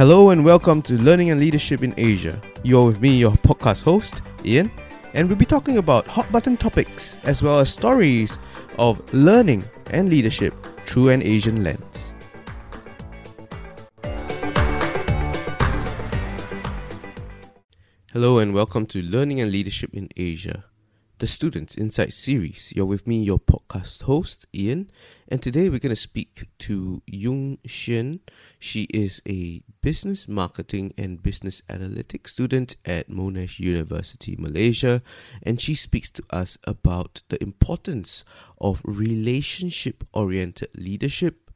Hello and welcome to Learning and Leadership in Asia. You're with me, your podcast host, Ian, and we'll be talking about hot button topics as well as stories of learning and leadership through an Asian lens. Hello and welcome to Learning and Leadership in Asia the Students Insight series. You're with me, your podcast host, Ian, and today we're going to speak to Yung Syuen. She is a business marketing and business analytics student at Monash University, Malaysia, and she speaks to us about the importance of relationship oriented leadership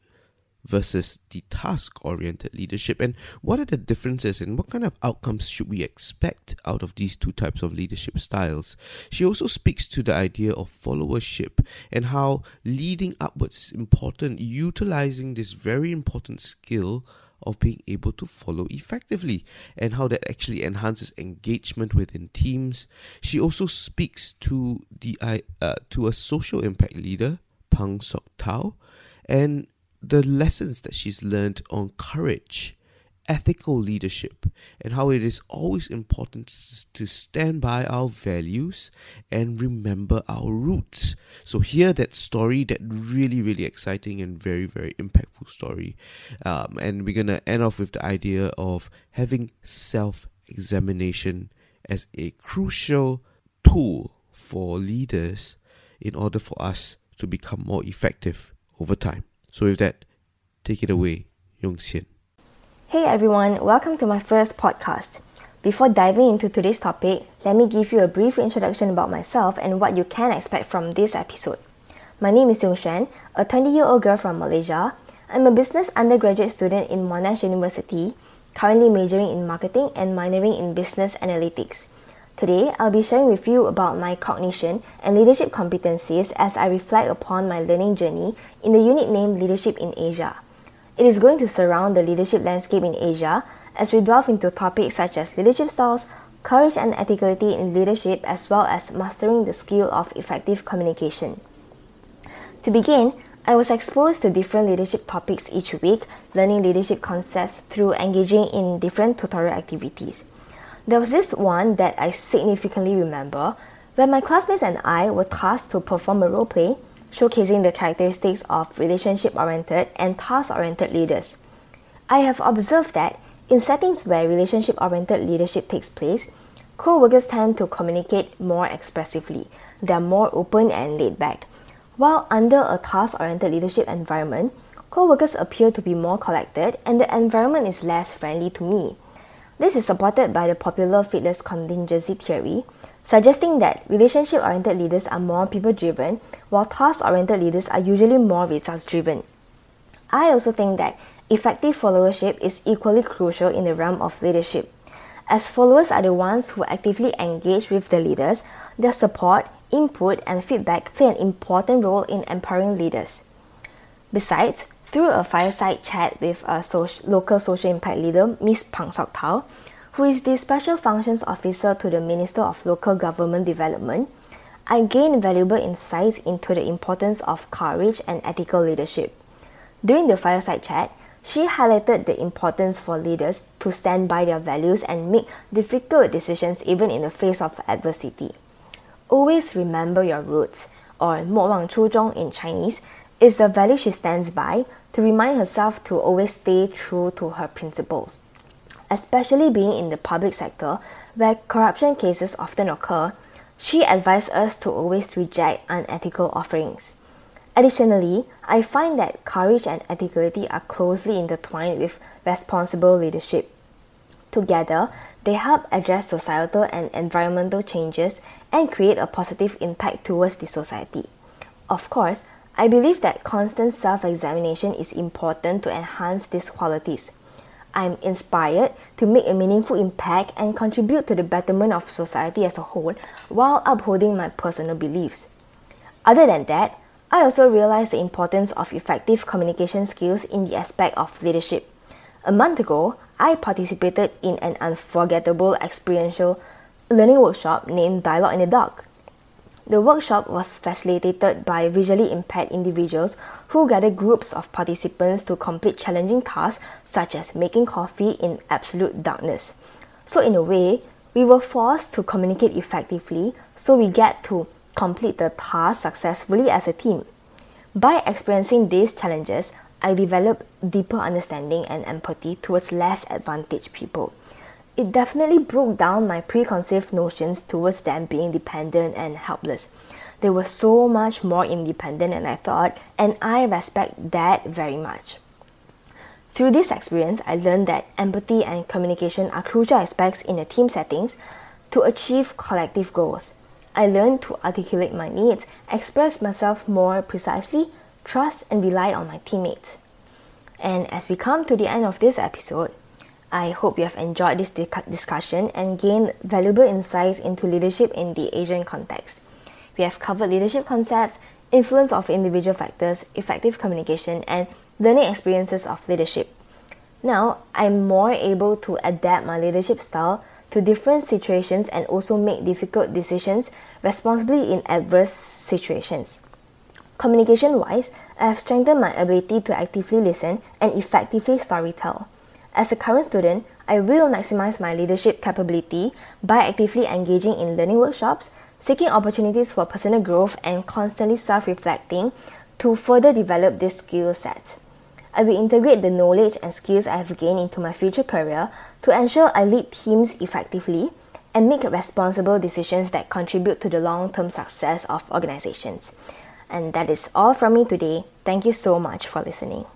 versus the task oriented leadership. And what are the differences and what kind of outcomes should we expect out of these two types of leadership styles? She also speaks to the idea of followership and how leading upwards is important utilizing this very important skill of being able to follow effectively and how that actually enhances engagement within teams. She also speaks to the uh, to a social impact leader Pang Sok Tao and the lessons that she's learned on courage, ethical leadership, and how it is always important to stand by our values and remember our roots. So, hear that story, that really, really exciting and very, very impactful story. Um, and we're going to end off with the idea of having self examination as a crucial tool for leaders in order for us to become more effective over time. So with that, take it away, Yung Syuen. Hey everyone, welcome to my first podcast. Before diving into today's topic, let me give you a brief introduction about myself and what you can expect from this episode. My name is Yung Syuen, a 20-year-old girl from Malaysia. I'm a business undergraduate student in Monash University, currently majoring in marketing and minoring in business analytics. Today, I'll be sharing with you about my cognition and leadership competencies as I reflect upon my learning journey in the unit named Leadership in Asia. It is going to surround the leadership landscape in Asia as we delve into topics such as leadership styles, courage and ethicality in leadership, as well as mastering the skill of effective communication. To begin, I was exposed to different leadership topics each week, learning leadership concepts through engaging in different tutorial activities. There was this one that I significantly remember when my classmates and I were tasked to perform a role play showcasing the characteristics of relationship oriented and task oriented leaders. I have observed that in settings where relationship oriented leadership takes place, co workers tend to communicate more expressively, they are more open and laid back. While under a task oriented leadership environment, co workers appear to be more collected and the environment is less friendly to me. This is supported by the popular Fiedler's contingency theory, suggesting that relationship oriented leaders are more people driven, while task oriented leaders are usually more results driven. I also think that effective followership is equally crucial in the realm of leadership. As followers are the ones who actively engage with the leaders, their support, input, and feedback play an important role in empowering leaders. Besides, through a fireside chat with a social, local social impact leader, Ms. Pang Sok Tao, who is the Special Functions Officer to the Minister of Local Government Development, I gained valuable insights into the importance of courage and ethical leadership. During the fireside chat, she highlighted the importance for leaders to stand by their values and make difficult decisions even in the face of adversity. Always remember your roots, or Mo Wang Chu in Chinese, is the value she stands by to remind herself to always stay true to her principles. Especially being in the public sector, where corruption cases often occur, she advised us to always reject unethical offerings. Additionally, I find that courage and ethicality are closely intertwined with responsible leadership. Together, they help address societal and environmental changes and create a positive impact towards the society. Of course, I believe that constant self examination is important to enhance these qualities. I'm inspired to make a meaningful impact and contribute to the betterment of society as a whole while upholding my personal beliefs. Other than that, I also realized the importance of effective communication skills in the aspect of leadership. A month ago, I participated in an unforgettable experiential learning workshop named Dialogue in the Dark. The workshop was facilitated by visually impaired individuals who gathered groups of participants to complete challenging tasks such as making coffee in absolute darkness. So, in a way, we were forced to communicate effectively so we get to complete the task successfully as a team. By experiencing these challenges, I developed deeper understanding and empathy towards less advantaged people it definitely broke down my preconceived notions towards them being dependent and helpless. They were so much more independent than I thought, and I respect that very much. Through this experience, I learned that empathy and communication are crucial aspects in a team settings to achieve collective goals. I learned to articulate my needs, express myself more precisely, trust and rely on my teammates. And as we come to the end of this episode, I hope you have enjoyed this discussion and gained valuable insights into leadership in the Asian context. We have covered leadership concepts, influence of individual factors, effective communication, and learning experiences of leadership. Now, I'm more able to adapt my leadership style to different situations and also make difficult decisions responsibly in adverse situations. Communication wise, I have strengthened my ability to actively listen and effectively storytell. As a current student, I will maximize my leadership capability by actively engaging in learning workshops, seeking opportunities for personal growth, and constantly self reflecting to further develop this skill set. I will integrate the knowledge and skills I have gained into my future career to ensure I lead teams effectively and make responsible decisions that contribute to the long term success of organizations. And that is all from me today. Thank you so much for listening.